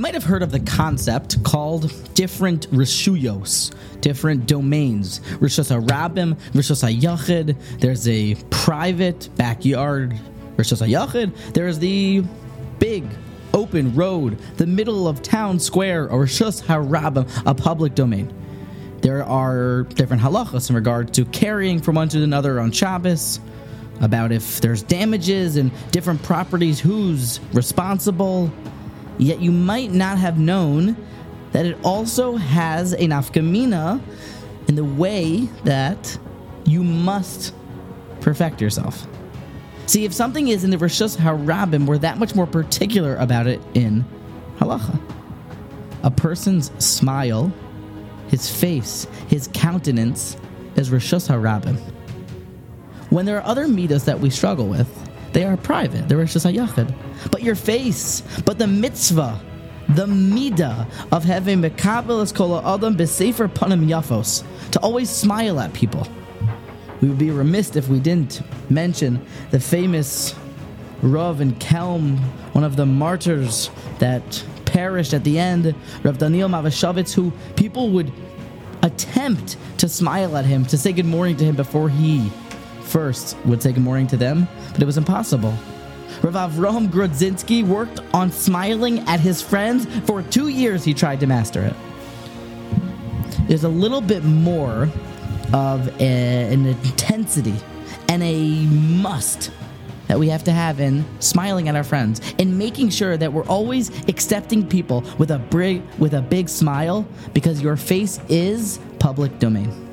You might have heard of the concept called different rishuyos, different domains. Rishus HaRabim, Rishus HaYachid. There's a private backyard Rishus HaYachid. There's the big open road, the middle of town square, or Rishus HaRabim, a public domain. There are different halachas in regard to carrying from one to another on Shabbos, about if there's damages and different properties, who's responsible. Yet you might not have known that it also has a nafkamina in the way that you must perfect yourself. See, if something is in the Rishus Harabim, we're that much more particular about it in halacha. A person's smile, his face, his countenance is Rishus Harabim. When there are other midas that we struggle with, they are private. They're Rishus Hayachid. But your face, but the mitzvah, the midah of having mekabel es kol adam b'sefer panim yafos, to always smile at people. We would be remiss if we didn't mention the famous Rav in Kelm, one of the martyrs that perished at the end, Rav Daniel Movshovitz, who people would attempt to smile at him, to say good morning to him before he first would say good morning to them, but it was impossible. Rav Avraham Grodzinski worked on smiling at his friends for two years. He tried to master it. There's a little bit more of a, an intensity and a must that we have to have in smiling at our friends and making sure that we're always accepting people with a with a big smile because your face is public domain.